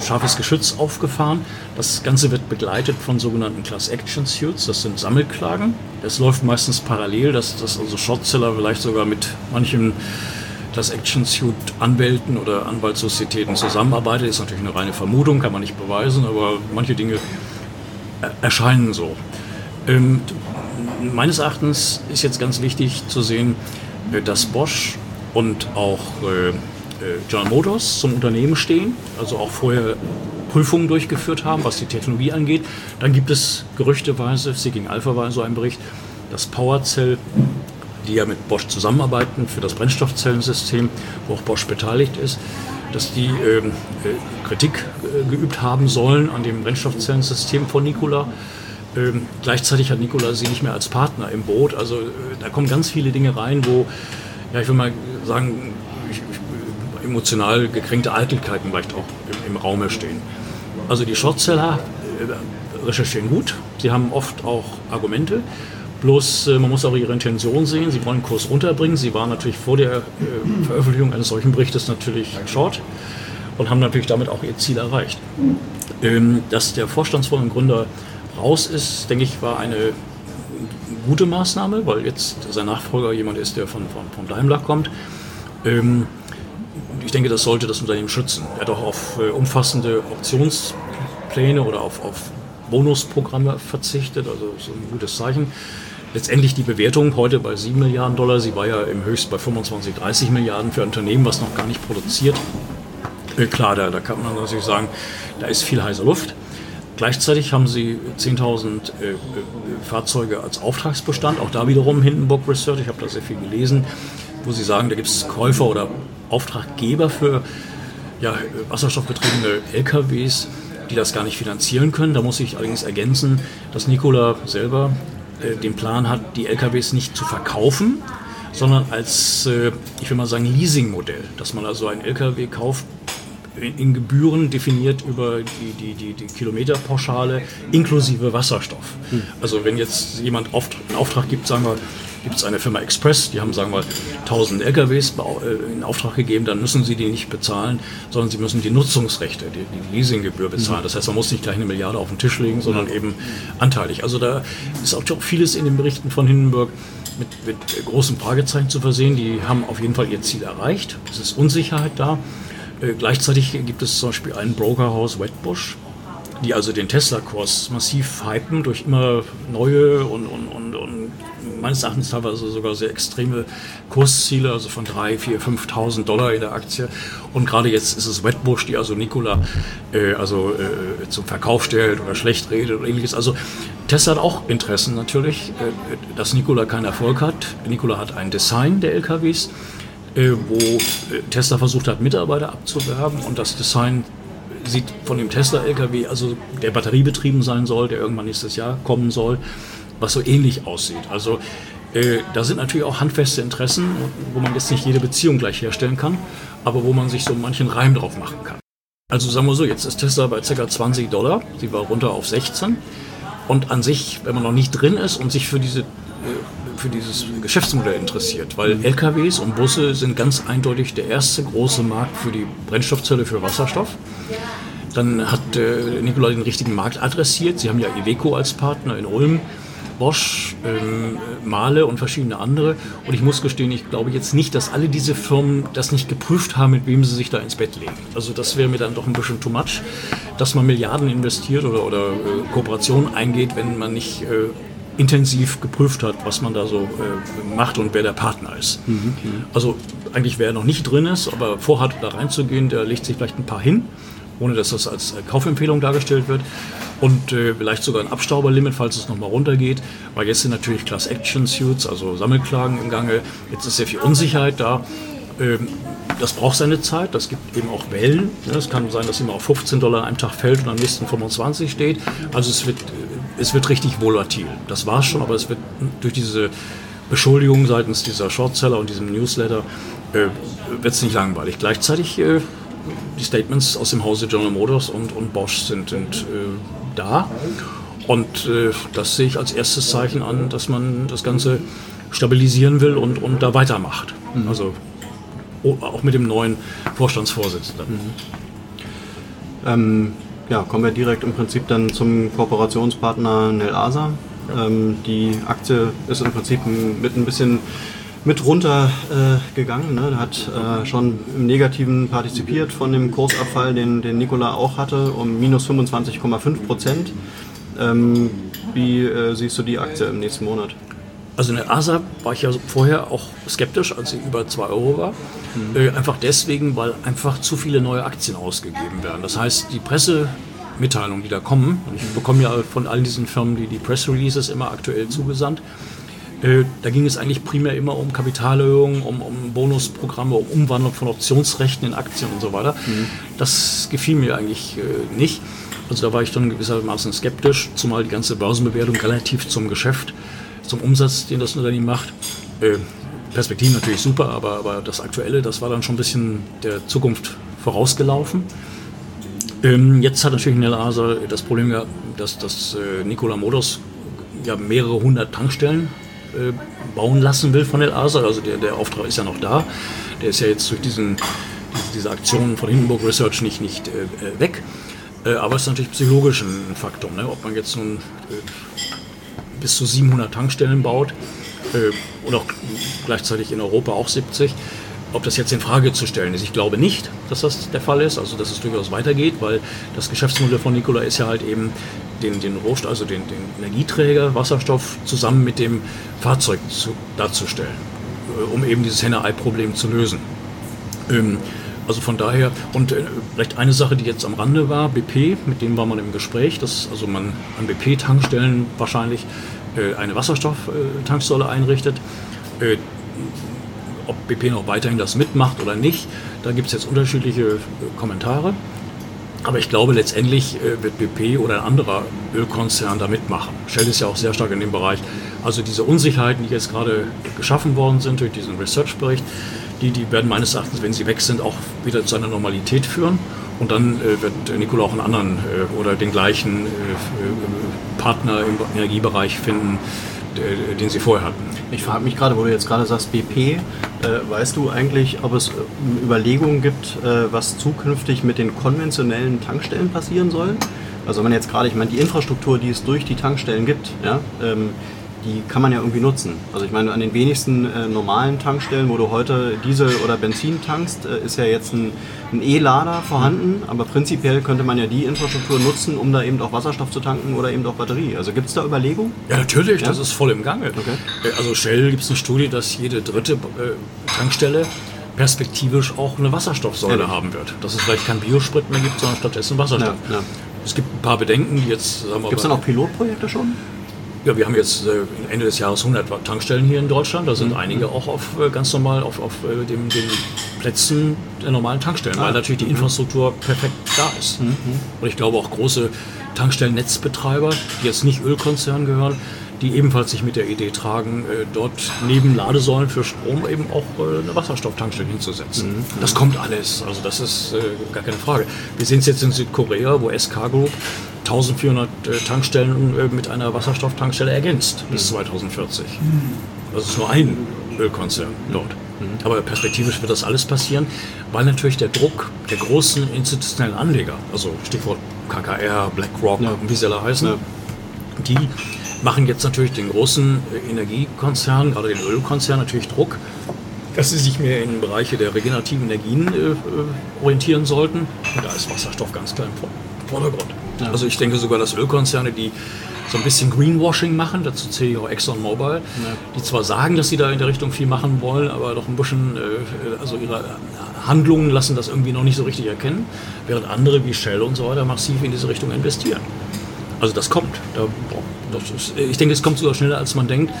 scharfes Geschütz aufgefahren. Das Ganze wird begleitet von sogenannten Class Action Suits. Das sind Sammelklagen. Das läuft meistens parallel, dass das also Shortseller vielleicht sogar mit manchen Class Action Suit Anwälten oder Anwaltssozietäten zusammenarbeitet. Ist natürlich eine reine Vermutung, kann man nicht beweisen, aber manche Dinge äh, erscheinen so. Ähm, meines Erachtens ist jetzt ganz wichtig zu sehen, äh, dass Bosch und auch äh, General Motors zum Unternehmen stehen, also auch vorher Prüfungen durchgeführt haben, was die Technologie angeht. Dann gibt es gerüchteweise, Seeking Alpha war so ein Bericht, dass PowerCell, die ja mit Bosch zusammenarbeiten für das Brennstoffzellensystem, wo auch Bosch beteiligt ist, dass die ähm, äh, Kritik äh, geübt haben sollen an dem Brennstoffzellensystem von Nikola. Ähm, gleichzeitig hat Nikola sie nicht mehr als Partner im Boot. Also äh, da kommen ganz viele Dinge rein, wo, ja, ich will mal sagen, emotional gekränkte Eitelkeiten vielleicht auch im, im Raume stehen. Also die Shortseller äh, recherchieren gut, sie haben oft auch Argumente. Bloß äh, man muss auch ihre Intention sehen. Sie wollen Kurs runterbringen. Sie waren natürlich vor der äh, Veröffentlichung eines solchen Berichtes natürlich short und haben natürlich damit auch ihr Ziel erreicht. Ähm, dass der Vorstandsvorsitzende Gründer raus ist, denke ich, war eine gute Maßnahme, weil jetzt sein Nachfolger jemand ist, der von, von, von Daimler kommt. Ähm, ich denke, das sollte das Unternehmen schützen. Er hat auch auf äh, umfassende Optionspläne oder auf, auf Bonusprogramme verzichtet, also so ein gutes Zeichen. Letztendlich die Bewertung heute bei 7 Milliarden Dollar, sie war ja im Höchst bei 25, 30 Milliarden für ein Unternehmen, was noch gar nicht produziert. Äh, klar, da, da kann man natürlich sagen, da ist viel heiße Luft. Gleichzeitig haben sie 10.000 äh, äh, Fahrzeuge als Auftragsbestand, auch da wiederum Hindenburg Research, ich habe da sehr viel gelesen, wo sie sagen, da gibt es Käufer oder Auftraggeber für ja, wasserstoffbetriebene LKWs, die das gar nicht finanzieren können. Da muss ich allerdings ergänzen, dass Nikola selber äh, den Plan hat, die LKWs nicht zu verkaufen, sondern als, äh, ich will mal sagen, Leasingmodell, dass man also einen LKW kauft, in Gebühren definiert über die, die, die, die Kilometerpauschale inklusive Wasserstoff. Hm. Also wenn jetzt jemand einen Auftrag gibt, sagen wir, gibt es eine Firma Express, die haben, sagen wir, 1000 LKWs in Auftrag gegeben, dann müssen sie die nicht bezahlen, sondern sie müssen die Nutzungsrechte, die, die Leasinggebühr bezahlen. Hm. Das heißt, man muss nicht gleich eine Milliarde auf den Tisch legen, sondern eben anteilig. Also da ist auch vieles in den Berichten von Hindenburg mit, mit großen Fragezeichen zu versehen. Die haben auf jeden Fall ihr Ziel erreicht. Es ist Unsicherheit da. Äh, gleichzeitig gibt es zum Beispiel ein Brokerhaus Wetbush, die also den Tesla-Kurs massiv hypen durch immer neue und, und, und, und, meines Erachtens teilweise sogar sehr extreme Kursziele, also von 3, 4, 5.000 Dollar in der Aktie. Und gerade jetzt ist es Wetbush, die also Nikola äh, also, äh, zum Verkauf stellt oder schlecht redet oder ähnliches. Also Tesla hat auch Interessen natürlich, äh, dass Nikola keinen Erfolg hat. Nikola hat ein Design der LKWs äh, wo äh, Tesla versucht hat, Mitarbeiter abzuwerben und das Design sieht von dem Tesla-LKW, also der batteriebetrieben sein soll, der irgendwann nächstes Jahr kommen soll, was so ähnlich aussieht. Also äh, da sind natürlich auch handfeste Interessen, wo man jetzt nicht jede Beziehung gleich herstellen kann, aber wo man sich so manchen Reim drauf machen kann. Also sagen wir so, jetzt ist Tesla bei ca. 20 Dollar, sie war runter auf 16 und an sich, wenn man noch nicht drin ist und sich für diese äh, für dieses Geschäftsmodell interessiert, weil LKWs und Busse sind ganz eindeutig der erste große Markt für die Brennstoffzelle für Wasserstoff. Dann hat äh, Nikola den richtigen Markt adressiert. Sie haben ja Iveco als Partner in Ulm, Bosch, ähm, Mahle und verschiedene andere. Und ich muss gestehen, ich glaube jetzt nicht, dass alle diese Firmen das nicht geprüft haben, mit wem sie sich da ins Bett legen. Also das wäre mir dann doch ein bisschen too much, dass man Milliarden investiert oder, oder äh, Kooperationen eingeht, wenn man nicht äh, intensiv geprüft hat, was man da so äh, macht und wer der Partner ist. Mhm. Also eigentlich wer noch nicht drin ist, aber vorhat da reinzugehen, der legt sich vielleicht ein paar hin, ohne dass das als äh, Kaufempfehlung dargestellt wird. Und äh, vielleicht sogar ein Abstauberlimit, falls es nochmal runtergeht. Weil jetzt sind natürlich Class Action Suits, also Sammelklagen im Gange. Jetzt ist sehr viel Unsicherheit da. Ähm, das braucht seine Zeit, das gibt eben auch Wellen. Es kann sein, dass immer auf 15 Dollar am Tag fällt und am nächsten 25 steht. Also es wird es wird richtig volatil. Das war es schon, aber es wird durch diese Beschuldigung seitens dieser Shortseller und diesem Newsletter äh, wird es nicht langweilig. Gleichzeitig äh, die Statements aus dem Hause General Motors und, und Bosch sind, sind äh, da. Und äh, das sehe ich als erstes Zeichen an, dass man das Ganze stabilisieren will und, und da weitermacht. Mhm. Also auch mit dem neuen Vorstandsvorsitzenden. Mhm. Ähm, ja, kommen wir direkt im Prinzip dann zum Kooperationspartner Nelasa. Ja. Ähm, die Aktie ist im Prinzip mit ein bisschen mit runtergegangen. Äh, ne? Hat äh, schon im Negativen partizipiert von dem Kursabfall, den, den Nikola auch hatte, um minus 25,5 Prozent. Ähm, wie äh, siehst du die Aktie im nächsten Monat? Also in der ASA war ich ja vorher auch skeptisch, als sie über 2 Euro war. Mhm. Äh, einfach deswegen, weil einfach zu viele neue Aktien ausgegeben werden. Das heißt, die Pressemitteilungen, die da kommen, und ich bekomme ja von all diesen Firmen die, die Press Releases immer aktuell zugesandt, Äh, da ging es eigentlich primär immer um Kapitalerhöhung, um, um Bonusprogramme, um Umwandlung von Optionsrechten in Aktien und so weiter. Mhm. Das gefiel mir eigentlich äh, nicht. Also da war ich dann gewissermaßen skeptisch, zumal die ganze Börsenbewertung relativ zum Geschäft, zum Umsatz, den das Unternehmen macht. Äh, Perspektiven natürlich super, aber, aber das Aktuelle, das war dann schon ein bisschen der Zukunft vorausgelaufen. Ähm, jetzt hat natürlich Nel Asa das Problem gehabt, dass, dass äh, Nikola Motors ja mehrere hundert Tankstellen äh, bauen lassen will von Nel Asa. Also der, der Auftrag ist ja noch da. Der ist ja jetzt durch diesen, diese Aktion von Hindenburg Research nicht, nicht äh, äh weg. Äh, aber es ist natürlich psychologisch ein Faktor. Ne? Ob man jetzt nun äh, bis zu 700 Tankstellen baut und auch gleichzeitig in Europa auch 70, ob das jetzt in Frage zu stellen ist. Ich glaube nicht, dass das der Fall ist, also dass es durchaus weitergeht, weil das Geschäftsmodell von Nikola ist ja halt eben den, den Rohstoff, also den, den Energieträger, Wasserstoff zusammen mit dem Fahrzeug zu, darzustellen, um eben dieses Henne-Ei-Problem zu lösen. Ähm, also von daher, und äh, vielleicht eine Sache, die jetzt am Rande war, BP, mit denen war man im Gespräch, dass also man an BP-Tankstellen wahrscheinlich äh, eine Wasserstofftanksäule einrichtet. Äh, ob BP noch weiterhin das mitmacht oder nicht, da gibt es jetzt unterschiedliche äh, Kommentare. Aber ich glaube, letztendlich äh, wird BP oder ein anderer Ölkonzern da mitmachen. Shell ist ja auch sehr stark in dem Bereich. Also diese Unsicherheiten, die jetzt gerade geschaffen worden sind durch diesen Research-Bericht, die, die werden meines Erachtens, wenn sie weg sind, auch wieder zu einer Normalität führen. Und dann äh, wird Nikola auch einen anderen äh, oder den gleichen äh, äh Partner im Energiebereich finden, den sie vorher hatten. Ich frage mich gerade, wo du jetzt gerade sagst BP, äh, weißt du eigentlich, ob es Überlegungen gibt, äh, was zukünftig mit den konventionellen Tankstellen passieren soll? Also wenn jetzt gerade, ich meine, die Infrastruktur, die es durch die Tankstellen gibt, ja, ähm, die kann man ja irgendwie nutzen. Also ich meine, an den wenigsten äh, normalen Tankstellen, wo du heute Diesel oder Benzin tankst, äh, ist ja jetzt ein, ein E-Lader vorhanden, aber prinzipiell könnte man ja die Infrastruktur nutzen, um da eben auch Wasserstoff zu tanken oder eben auch Batterie. Also gibt es da Überlegungen? Ja, natürlich, ja? das ist voll im Gange. Okay. Äh, also Shell gibt es eine Studie, dass jede dritte äh, Tankstelle perspektivisch auch eine Wasserstoffsäule ja. haben wird. Dass es vielleicht kein Biosprit mehr gibt, sondern stattdessen Wasserstoff. Ja, es gibt ein paar Bedenken, die jetzt... Gibt es dann auch Pilotprojekte schon? Ja, wir haben jetzt äh, Ende des Jahres 100 Tankstellen hier in Deutschland. Da sind mhm. einige auch auf äh, ganz normal auf, auf äh, den Plätzen der normalen Tankstellen, ah. weil natürlich die mhm. Infrastruktur perfekt da ist. Mhm. Und ich glaube auch große Tankstellennetzbetreiber, die jetzt nicht Ölkonzernen gehören, die ebenfalls sich mit der Idee tragen, dort neben Ladesäulen für Strom eben auch eine Wasserstofftankstelle hinzusetzen. Mhm. Das kommt alles, also das ist gar keine Frage. Wir sehen es jetzt in Südkorea, wo SK Group 1400 äh, Tankstellen äh, mit einer Wasserstofftankstelle ergänzt bis 2040. Mhm. Das ist nur ein Ölkonzern dort. Mhm. Aber perspektivisch wird das alles passieren, weil natürlich der Druck der großen institutionellen Anleger, also Stichwort KKR, BlackRock ja. wie sie alle heißen, die machen jetzt natürlich den großen äh, Energiekonzernen, gerade den Ölkonzernen, natürlich Druck, dass sie sich mehr in Bereiche der regenerativen Energien äh, orientieren sollten. Und da ist Wasserstoff ganz klar im Vordergrund. Ja. Also ich denke sogar, dass Ölkonzerne, die so ein bisschen Greenwashing machen, dazu zähle ich auch ExxonMobil, ja. die zwar sagen, dass sie da in der Richtung viel machen wollen, aber doch ein bisschen, äh, also ihre Handlungen lassen das irgendwie noch nicht so richtig erkennen, während andere wie Shell und so weiter massiv in diese Richtung investieren. Also das kommt. das ist, ich denke, es kommt sogar schneller, als man denkt,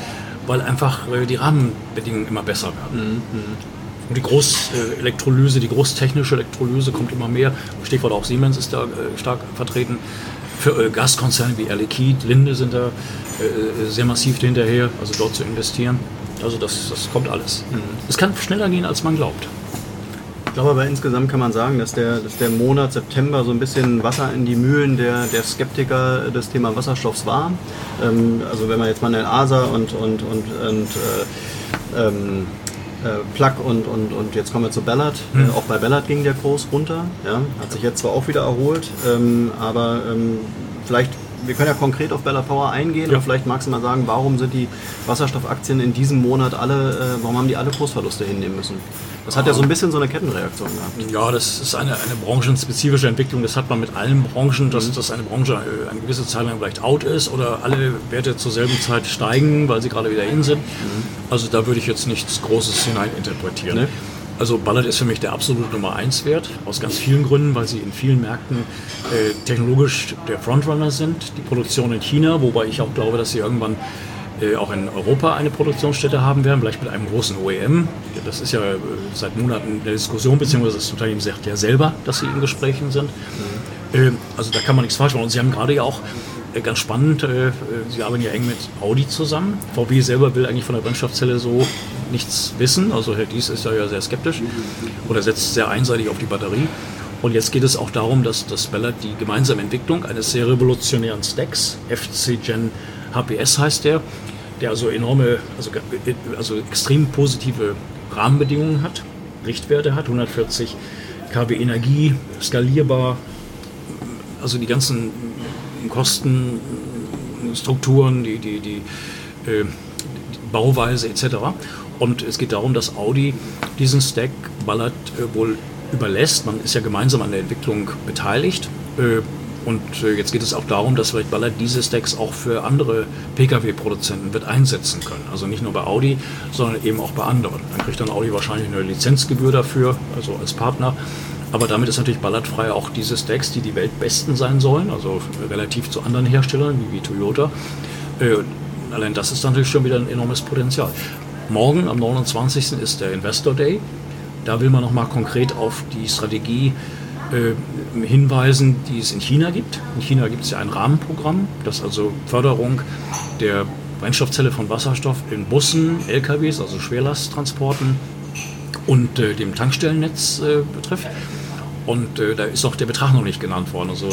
weil einfach äh, die Rahmenbedingungen immer besser werden. Mhm. mhm. Und die Großelektrolyse, die großtechnische Elektrolyse kommt immer mehr. Stichwort auch Siemens ist da äh, stark vertreten. Für äh, Gaskonzerne wie Air Liquide, Linde sind da äh, sehr massiv hinterher, also dort zu investieren. Also das, das kommt alles. Mhm. Es kann schneller gehen, als man glaubt. Ich glaube aber insgesamt kann man sagen, dass der, dass der Monat September so ein bisschen Wasser in die Mühlen der, der Skeptiker des Thema Wasserstoffs war. Ähm, also wenn man jetzt mal den ASA und, und, und, und äh, ähm, äh, Plug und, und, und jetzt kommen wir zu Ballard. Hm. Äh, auch bei Ballard ging der Kurs runter. Ja? Hat sich jetzt zwar auch wieder erholt, ähm, aber ähm, vielleicht, wir können ja konkret auf Ballard Power eingehen ja. und vielleicht magst du mal sagen, warum sind die Wasserstoffaktien in diesem Monat alle, äh, warum haben die alle Kursverluste hinnehmen müssen? Das hat ja so ein bisschen so eine Kettenreaktion gehabt. Ja, das ist eine, eine branchenspezifische Entwicklung. Das hat man mit allen Branchen, dass, mhm. dass eine Branche äh, eine gewisse Zeit lang vielleicht out ist oder alle Werte zur selben Zeit steigen, weil sie gerade wieder in sind. Mhm. Also da würde ich jetzt nichts Großes hineininterpretieren. Nee. Also Ballard ist für mich der absolute Nummer 1 Wert, aus ganz vielen Gründen, weil sie in vielen Märkten äh, technologisch der Frontrunner sind. Die Produktion in China, wobei ich auch glaube, dass sie irgendwann äh, auch in Europa eine Produktionsstätte haben werden, vielleicht mit einem großen OEM. Das ist ja äh, seit Monaten eine Diskussion, beziehungsweise das Unternehmen sagt ja selber, dass sie in Gesprächen sind. Mhm. Also da kann man nichts falsch machen. Und Sie haben gerade ja auch ganz spannend, Sie arbeiten ja eng mit Audi zusammen. VW selber will eigentlich von der Brennstoffzelle so nichts wissen. Also Herr Dies ist ja sehr skeptisch oder setzt sehr einseitig auf die Batterie. Und jetzt geht es auch darum, dass das Ballard die gemeinsame Entwicklung eines sehr revolutionären Stacks, FC Gen HPS heißt der, der also enorme, also, also extrem positive Rahmenbedingungen hat, Richtwerte hat, 140 kW Energie, skalierbar, also die ganzen Kostenstrukturen, die, die, die, äh, die Bauweise etc. Und es geht darum, dass Audi diesen Stack Ballard äh, wohl überlässt. Man ist ja gemeinsam an der Entwicklung beteiligt. Äh, und äh, jetzt geht es auch darum, dass vielleicht Ballard diese Stacks auch für andere Pkw-Produzenten wird einsetzen können. Also nicht nur bei Audi, sondern eben auch bei anderen. Dann kriegt dann Audi wahrscheinlich eine Lizenzgebühr dafür, also als Partner. Aber damit ist natürlich ballardfrei auch diese Stacks, die die weltbesten sein sollen, also relativ zu anderen Herstellern wie, wie Toyota. Äh, allein das ist natürlich schon wieder ein enormes Potenzial. Morgen, am 29. ist der Investor Day. Da will man nochmal konkret auf die Strategie äh, hinweisen, die es in China gibt. In China gibt es ja ein Rahmenprogramm, das also Förderung der Brennstoffzelle von Wasserstoff in Bussen, LKWs, also Schwerlasttransporten und äh, dem Tankstellennetz äh, betrifft. Und äh, da ist auch der Betrag noch nicht genannt worden. Also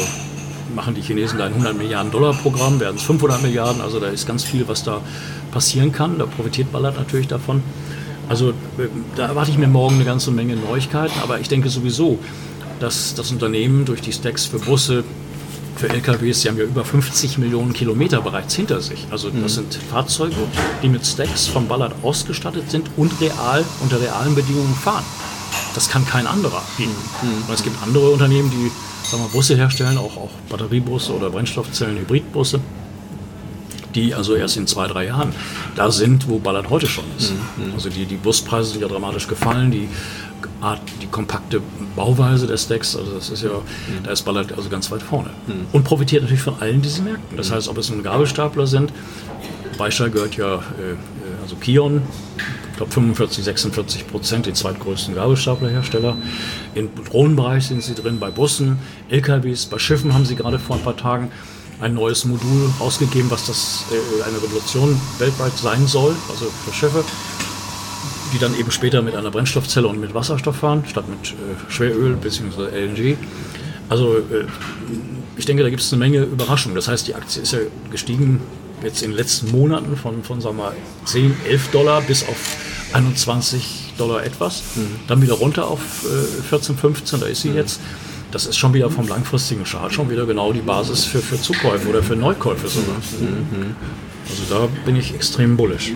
machen die Chinesen da ein 100 Milliarden Dollar Programm, werden es 500 Milliarden. Also da ist ganz viel, was da passieren kann. Da profitiert Ballard natürlich davon. Also äh, da erwarte ich mir morgen eine ganze Menge Neuigkeiten. Aber ich denke sowieso, dass das Unternehmen durch die Stacks für Busse, für LKWs, sie haben ja über 50 Millionen Kilometer bereits hinter sich. Also das mhm. sind Fahrzeuge, die mit Stacks vom Ballard ausgestattet sind und real unter realen Bedingungen fahren. Das kann kein anderer bieten. Mhm. Und es gibt andere Unternehmen, die sagen wir, Busse herstellen, auch, auch Batteriebusse oder Brennstoffzellen, Hybridbusse die also erst in zwei, drei Jahren da sind, wo Ballard heute schon ist. Mhm. Also die, die Buspreise sind ja dramatisch gefallen, die Art, die kompakte Bauweise der Stacks, also das ist ja, mhm. da ist Ballard also ganz weit vorne. Mhm. Und profitiert natürlich von allen diesen Märkten. Das mhm. heißt, ob es nun Gabelstapler sind, Beischall gehört ja, äh, äh also Kion, ich glaube 45, 46 Prozent, die zweitgrößten Gabelstaplerhersteller. Im Drohnenbereich sind sie drin, bei Bussen, LKWs, bei Schiffen haben sie gerade vor ein paar Tagen ein neues Modul rausgegeben, was das äh, eine Revolution weltweit sein soll, also für Schiffe, die dann eben später mit einer Brennstoffzelle und mit Wasserstoff fahren, statt mit äh, Schweröl bzw. LNG. Also äh, ich denke, da gibt es eine Menge Überraschungen. Das heißt, die Aktie ist ja gestiegen jetzt in den letzten Monaten von, von sagen wir mal, 10, 11 Dollar bis auf 21 Dollar etwas. Mhm. Dann wieder runter auf 14, 15, da ist sie mhm. jetzt das ist schon wieder vom langfristigen Chart schon wieder genau die Basis für, für Zukäufe oder für Neukäufe sogar. Mhm. Also da bin ich extrem bullish.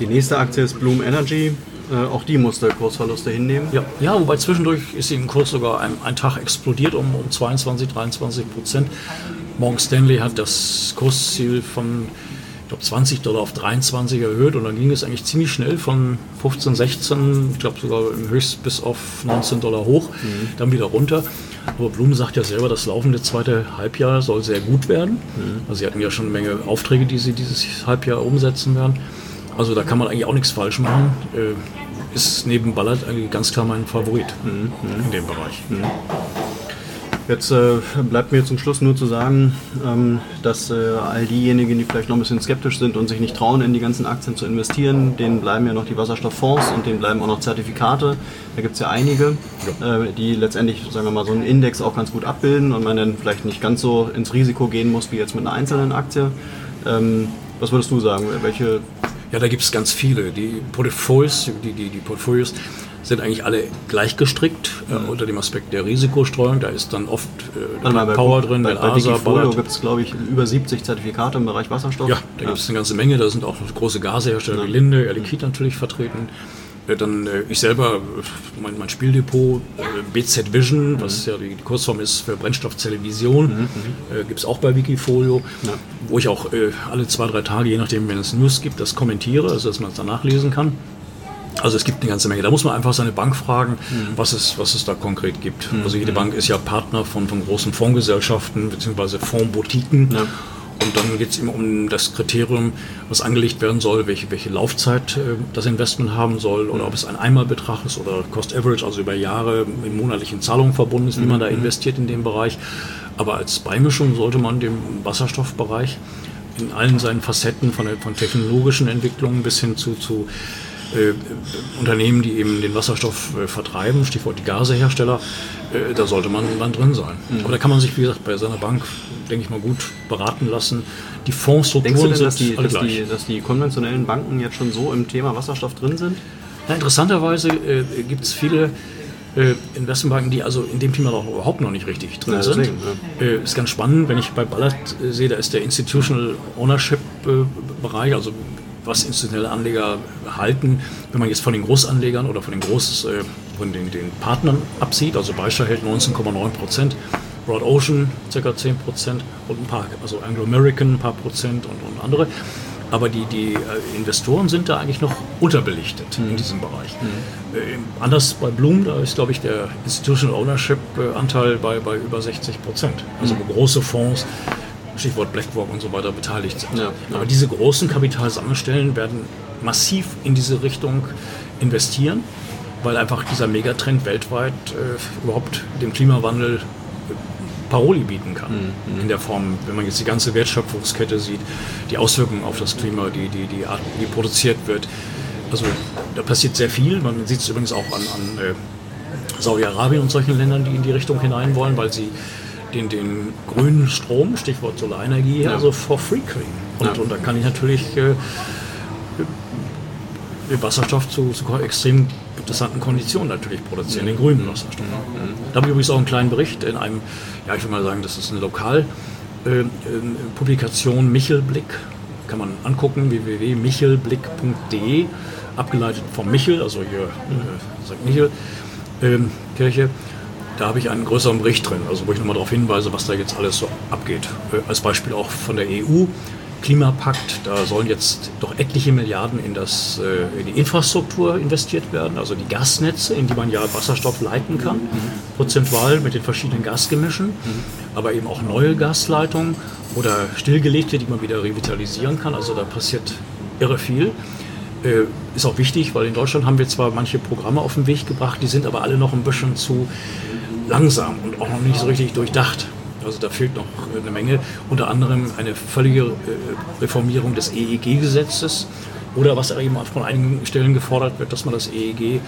Die nächste Aktie ist Bloom Energy. Äh, auch die musste Kursverluste hinnehmen. Ja, ja wobei zwischendurch ist im Kurs sogar ein, ein Tag explodiert um, um 22, 23 Prozent. Morgan Stanley hat das Kursziel von ich glaube 20 Dollar auf 23 erhöht und dann ging es eigentlich ziemlich schnell von 15, 16, ich glaube sogar im Höchst bis auf 19 Dollar hoch, mhm. dann wieder runter. Aber Blum sagt ja selber, das laufende zweite Halbjahr soll sehr gut werden. Mhm. Also sie hatten ja schon eine Menge Aufträge, die sie dieses Halbjahr umsetzen werden. Also da kann man eigentlich auch nichts falsch machen. Äh, ist neben Ballard eigentlich ganz klar mein Favorit mhm. in dem Bereich. Jetzt äh, bleibt mir zum Schluss nur zu sagen, ähm, dass äh, all diejenigen, die vielleicht noch ein bisschen skeptisch sind und sich nicht trauen, in die ganzen Aktien zu investieren, denen bleiben ja noch die Wasserstofffonds und denen bleiben auch noch Zertifikate. Da gibt es ja einige, ja. Äh, die letztendlich, sagen wir mal, so einen Index auch ganz gut abbilden und man dann vielleicht nicht ganz so ins Risiko gehen muss wie jetzt mit einer einzelnen Aktie. Ähm, was würdest du sagen? Welche ja, da gibt es ganz viele. Die Portfolios, die, die, die Portfolios sind eigentlich alle gleich gestrickt äh, unter dem Aspekt der Risikostreuung. Da ist dann oft äh, mal, Power bei, drin, bei, bei Wikifolio gibt es, glaube ich, über 70 Zertifikate im Bereich Wasserstoff. Ja, da ja. gibt es eine ganze Menge. Da sind auch große Gasehersteller ja. wie Linde, Air Liquide natürlich vertreten. Äh, dann äh, ich selber, mein, mein Spieldepot, äh, BZ Vision, mhm. was ja die, die, Kurzform ist für Brennstoffzelle Vision, mhm. mhm. äh, gibt es auch bei Wikifolio, ja. wo ich auch äh, alle zwei, drei Tage, je nachdem, wenn es News gibt, das kommentiere, also dass man es danach lesen kann. Also es gibt eine ganze Menge. Da muss man einfach seine Bank fragen, mhm. was, es, was es da konkret gibt. Mhm. Also jede Bank ist ja Partner von, von großen Fondsgesellschaften bzw. Fondsboutiquen. Ja. Und dann geht es immer um das Kriterium, was angelegt werden soll, welche, welche Laufzeit äh, das Investment haben soll oder ob es ein Einmalbetrag ist oder Cost Average, also über Jahre in monatlichen Zahlungen verbunden ist, wie man da mhm. investiert in dem Bereich. Aber als Beimischung sollte man dem Wasserstoffbereich in allen seinen Facetten, von, von technologischen Entwicklungen bis hin zu, zu äh, Unternehmen, die eben den Wasserstoff äh, vertreiben, Stichwort die Gasehersteller, äh, da sollte man dann drin sein. Mhm. Aber da kann man sich, wie gesagt, bei seiner Bank, denke ich mal, gut beraten lassen. Die Fondsstrukturen Denkst du denn, dass die, dass, die, dass die konventionellen Banken jetzt schon so im Thema Wasserstoff drin sind? Na, interessanterweise äh, gibt es viele äh, Investmentbanken, die also in dem Thema noch überhaupt noch nicht richtig drin ja, sind. Deswegen, ja. äh, ist ganz spannend, wenn ich bei Ballard äh, sehe, da ist der Institutional Ownership äh, Bereich, also was institutionelle Anleger halten, wenn man jetzt von den Großanlegern oder von den Groß, äh, von den, den Partnern absieht, also Beischer hält 19,9 Prozent, Broad Ocean ca. 10 Prozent und ein paar, also Anglo American ein paar Prozent und, und andere. Aber die, die äh, Investoren sind da eigentlich noch unterbelichtet mhm. in diesem Bereich. Mhm. Äh, anders bei Bloom, da ist, glaube ich, der Institutional Ownership-Anteil äh, bei, bei über 60 Prozent. Also mhm. große Fonds, Stichwort BlackRock und so weiter, beteiligt sind. Ja, Aber diese großen Kapitalsammelstellen werden massiv in diese Richtung investieren, weil einfach dieser Megatrend weltweit äh, überhaupt dem Klimawandel Paroli bieten kann. Mhm. In der Form, wenn man jetzt die ganze Wertschöpfungskette sieht, die Auswirkungen auf das Klima, die, die, die Art, wie produziert wird. Also da passiert sehr viel. Man sieht es übrigens auch an, an äh, Saudi-Arabien und solchen Ländern, die in die Richtung hinein wollen, weil sie den, den grünen Strom, Stichwort Solarenergie, ja. also for free kriegen. Und, ja. und da kann ich natürlich äh, Wasserstoff zu, zu extrem interessanten Konditionen natürlich produzieren, den grünen Wasserstoff. Mhm. Da habe ich übrigens auch einen kleinen Bericht in einem, ja ich würde mal sagen, das ist eine Lokalpublikation, äh, Michelblick, kann man angucken, www.michelblick.de, abgeleitet vom Michel, also hier äh, St. Michel ähm, Kirche. Da habe ich einen größeren Bericht drin, also wo ich nochmal darauf hinweise, was da jetzt alles so abgeht. Äh, als Beispiel auch von der EU Klimapakt, da sollen jetzt doch etliche Milliarden in, das, äh, in die Infrastruktur investiert werden, also die Gasnetze, in die man ja Wasserstoff leiten kann, mhm. prozentual mit den verschiedenen Gasgemischen, mhm. aber eben auch neue Gasleitungen oder stillgelegte, die man wieder revitalisieren kann. Also da passiert irre viel. Äh, ist auch wichtig, weil in Deutschland haben wir zwar manche Programme auf den Weg gebracht, die sind aber alle noch ein bisschen zu langsam und auch noch nicht so richtig durchdacht. Also da fehlt noch eine Menge, unter anderem eine völlige äh, Reformierung des EEG-Gesetzes oder was eben von einigen Stellen gefordert wird, dass man das EEG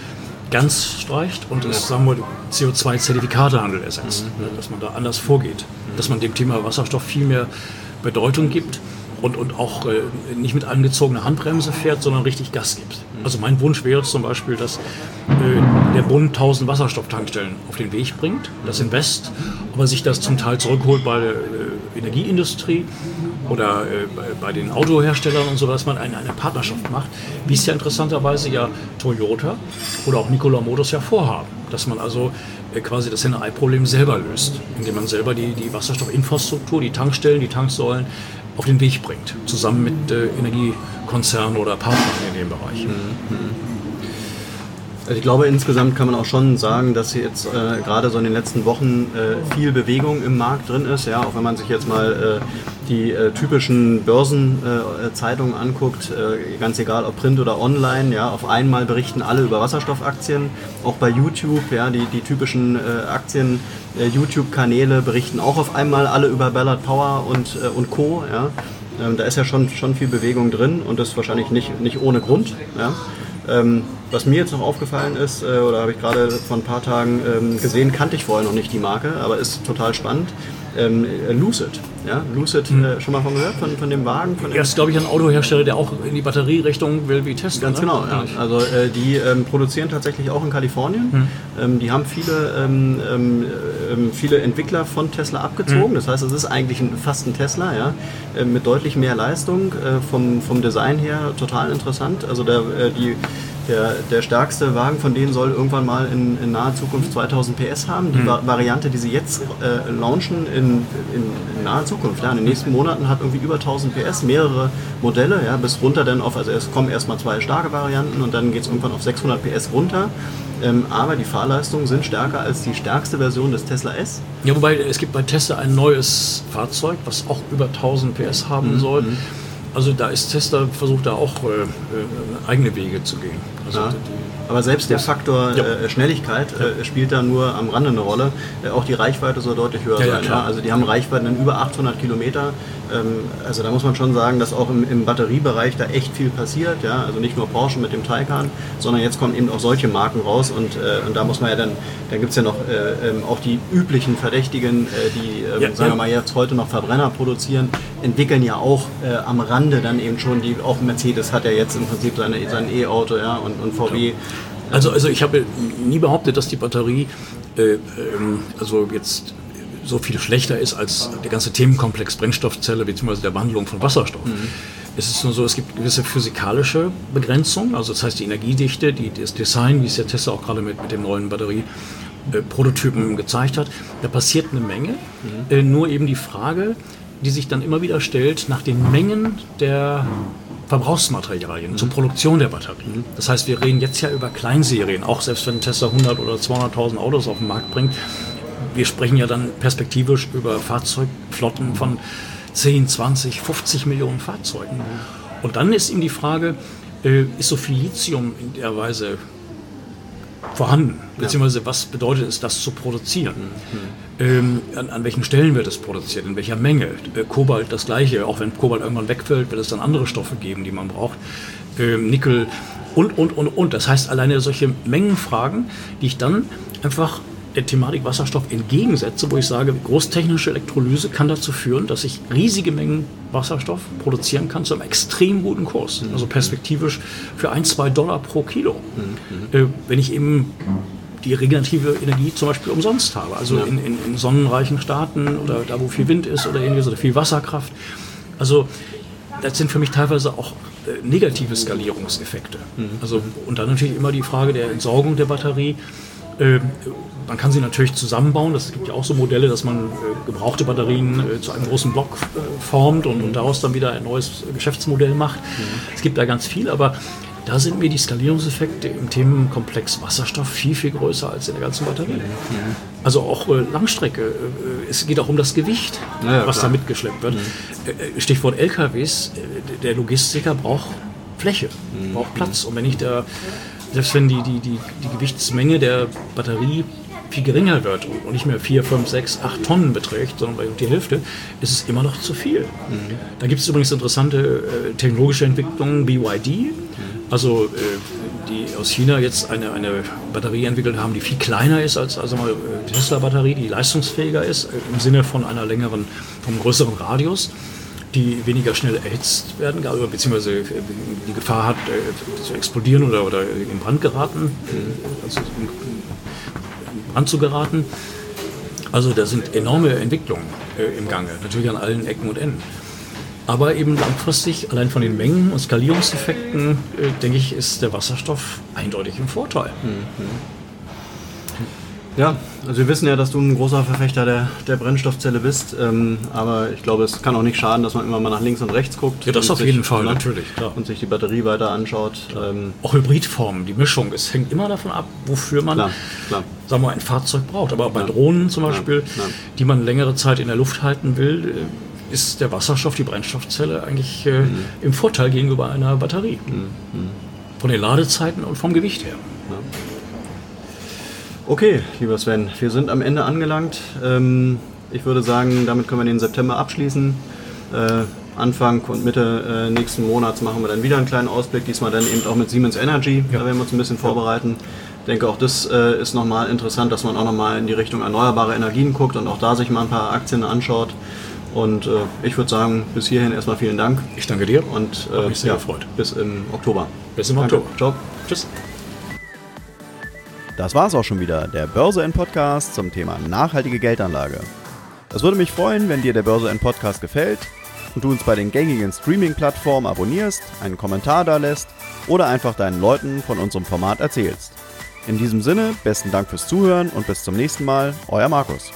ganz streicht und es sagen wir CO2-Zertifikatehandel ersetzt, mhm. Ne, dass man da anders vorgeht, dass man dem Thema Wasserstoff viel mehr Bedeutung gibt und, und auch äh, nicht mit angezogener Handbremse fährt, sondern richtig Gas gibt. Also mein Wunsch wäre zum Beispiel, dass äh, der Bund 1000 Wasserstofftankstellen auf den Weg bringt, das Invest, aber sich das zum Teil zurückholt bei der äh, Energieindustrie oder äh, bei den Autoherstellern und so, dass man eine, eine Partnerschaft macht, wie es ja interessanterweise ja Toyota oder auch Nikola Motors ja vorhaben, dass man also äh, quasi das Henne-Ei-Problem selber löst, indem man selber die, die Wasserstoffinfrastruktur, die Tankstellen, die Tanksäulen auf den Weg bringt, zusammen mit äh, Energiekonzernen oder Partnern in dem Bereich. Mhm. Also ich glaube, insgesamt kann man auch schon sagen, dass jetzt äh, gerade so in den letzten Wochen äh, viel Bewegung im Markt drin ist. Ja, auch wenn man sich jetzt mal äh, die äh, typischen Börsenzeitungen anguckt, äh, ganz egal ob Print oder online, ja, auf einmal berichten alle über Wasserstoffaktien. Auch bei YouTube, ja, die, die typischen äh, Aktien, YouTube-Kanäle berichten auch auf einmal alle über Ballard Power und, und Co. Ja. Ähm, da ist ja schon, schon viel Bewegung drin und das wahrscheinlich nicht, nicht ohne Grund. Ja. Ähm, was mir jetzt noch aufgefallen ist, äh, oder habe ich gerade vor ein paar Tagen ähm, gesehen, kannte ich vorher noch nicht die Marke, aber ist total spannend. Ähm, Lucid. Ja? Lucid, mhm. äh, schon mal von gehört, von, von dem Wagen? Von ja, ist, glaube ich, ein Autohersteller, der auch in die Batterierichtung will wie Tesla. Ganz ne? genau, ja. Also äh, die ähm, produzieren tatsächlich auch in Kalifornien. Mhm. Ähm, die haben viele, ähm, ähm, ähm, viele Entwickler von Tesla abgezogen. Mhm. Das heißt, es ist eigentlich ein, fast ein Tesla, ja? Äh, mit deutlich mehr Leistung. Äh, vom, vom Design her total interessant. Also der, äh, die Der, der stärkste Wagen von denen soll irgendwann mal in, in naher Zukunft 2000 PS haben. Die Va Variante, die sie jetzt äh, launchen in, in, in naher Zukunft, ja, in den nächsten Monaten hat irgendwie über 1000 PS, mehrere Modelle, ja, bis runter dann auf, also es kommen erstmal zwei starke Varianten und dann geht es irgendwann auf 600 PS runter. Ähm, aber die Fahrleistungen sind stärker als die stärkste Version des Tesla S. Ja, wobei es gibt bei Tesla ein neues Fahrzeug, was auch über 1000 PS haben Mhm. soll. Also da ist Tesla versucht da auch äh, äh, eigene Wege zu gehen. Also Ja. die, Aber selbst der Faktor äh, Schnelligkeit äh, spielt da nur am Rande eine Rolle. Äh, auch die Reichweite soll deutlich höher sein. klar. Also die haben Reichweiten in über 800 Kilometer. Ähm, also da muss man schon sagen, dass auch im, im Batteriebereich da echt viel passiert. Ja? Also nicht nur Porsche mit dem Taycan, sondern jetzt kommen eben auch solche Marken raus. Und, äh, und da muss man ja dann, da gibt es ja noch äh, ähm, auch die üblichen Verdächtigen, äh, die, ähm, sagen wir mal, jetzt heute noch Verbrenner produzieren, entwickeln ja auch am Rande dann eben schon die, auch Mercedes hat ja jetzt im Prinzip seine, sein E-Auto ja, und, und VW. Also, also ich habe nie behauptet, dass die Batterie äh, ähm, also jetzt so viel schlechter ist als der ganze Themenkomplex Brennstoffzelle bzw. der Wandlung von Wasserstoff. Es ist nur so, es gibt gewisse physikalische Begrenzungen, also das heißt die Energiedichte, die, das Design, wie es der Tesla auch gerade mit, mit dem neuen Batterie äh, gezeigt hat, da passiert eine Menge. Äh, nur eben die Frage, die sich dann immer wieder stellt, nach den Mengen der Verbrauchsmaterialien zur Produktion der Batterie. Das heißt, wir reden jetzt ja über Kleinserien, auch selbst wenn Tesla 100 oder 200.000 Autos auf den Markt bringt. Wir sprechen ja dann perspektivisch über Fahrzeugflotten von 10, 20, 50 Millionen Fahrzeugen. Und dann ist ihm die Frage, äh, ist so viel Lithium in der Weise vorhanden? Beziehungsweise was bedeutet es, das zu produzieren? Ähm, an, an welchen Stellen wird es produziert? In welcher Menge? Äh, Kobalt das gleiche. Auch wenn Kobalt irgendwann wegfällt, wird es dann andere Stoffe geben, die man braucht. Ähm, Nickel und, und, und, und. Das heißt, alleine solche Mengenfragen, die ich dann einfach der Thematik Wasserstoff entgegensetze, wo ich sage, großtechnische Elektrolyse kann dazu führen, dass ich riesige Mengen Wasserstoff produzieren kann zu einem extrem guten Kurs. Also perspektivisch für ein, zwei Dollar pro Kilo. Äh, wenn ich eben die regenerative Energie zum Beispiel umsonst habe. Also in, in, in sonnenreichen Staaten oder da, wo viel Wind ist oder ähnliches oder viel Wasserkraft. Also das sind für mich teilweise auch äh, negative Skalierungseffekte. Also, und dann natürlich immer die Frage der Entsorgung der Batterie. Ähm, man kann sie natürlich zusammenbauen. Das gibt ja auch so Modelle, dass man äh, gebrauchte Batterien äh, zu einem großen Block äh, formt und, daraus dann wieder ein neues Geschäftsmodell macht. Es gibt da ganz viel, aber da sind mir die Skalierungseffekte im Themenkomplex Wasserstoff viel, viel größer als in der ganzen Batterie. Also auch äh, Langstrecke. Äh, es geht auch um das Gewicht, Ja, was klar. da mitgeschleppt wird. Äh, Stichwort LKWs. Der Logistiker braucht Fläche, braucht Platz. Und wenn ich da, selbst wenn die, die, die, die Gewichtsmenge der Batterie viel geringer wird und nicht mehr 4, 5, 6, 8 Tonnen beträgt, sondern bei die Hälfte, ist es immer noch zu viel. Da gibt es übrigens interessante äh, technologische Entwicklungen, BYD, also äh, die aus China jetzt eine, eine Batterie entwickelt haben, die viel kleiner ist als also mal, äh, die Tesla-Batterie, die leistungsfähiger ist, äh, im Sinne von einer längeren, vom größeren Radius die weniger schnell erhitzt werden, also, beziehungsweise äh, die Gefahr hat, äh, zu explodieren oder, oder in Brand geraten, äh, also in Brand zu geraten. Also da sind enorme Entwicklungen äh, im Gange, natürlich an allen Ecken und Enden. Aber eben langfristig, allein von den Mengen und Skalierungseffekten, denke ich, ist der Wasserstoff eindeutig im Vorteil. Ja, also wir wissen ja, dass du ein großer Verfechter der, der Brennstoffzelle bist, ähm, aber ich glaube, es kann auch nicht schaden, dass man immer mal nach links und rechts guckt. Ja, das auf jeden Fall, natürlich, klar. Und sich die Batterie weiter anschaut. Ähm, Auch Hybridformen, die Mischung, es hängt immer davon ab, wofür man Klar, klar. sagen wir, ein Fahrzeug braucht. Aber bei Drohnen zum Beispiel, ja. die man längere Zeit in der Luft halten will, äh, ist der Wasserstoff, die Brennstoffzelle eigentlich äh, Mhm. im Vorteil gegenüber einer Batterie. Von den Ladezeiten und vom Gewicht her. Okay, lieber Sven, wir sind am Ende angelangt. Ähm, ich würde sagen, damit können wir den September abschließen. Äh, Anfang und Mitte äh, nächsten Monats machen wir dann wieder einen kleinen Ausblick, diesmal dann eben auch mit Siemens Energy. Da werden wir uns ein bisschen vorbereiten. Ich denke, auch das äh, ist nochmal interessant, dass man auch nochmal in die Richtung erneuerbare Energien guckt und auch da sich mal ein paar Aktien anschaut. Und äh, ich würde sagen, bis hierhin erstmal vielen Dank Ich danke dir und äh, mich sehr gefreut. bis im Oktober. Bis im Danke. Oktober. Ciao. Tschüss. Das war's auch schon wieder, der Börse N Podcast zum Thema nachhaltige Geldanlage. Es würde mich freuen, wenn dir der Börse N Podcast gefällt und du uns bei den gängigen Streaming-Plattformen abonnierst, einen Kommentar da lässt oder einfach deinen Leuten von unserem Format erzählst. In diesem Sinne, besten Dank fürs Zuhören und bis zum nächsten Mal, euer Markus.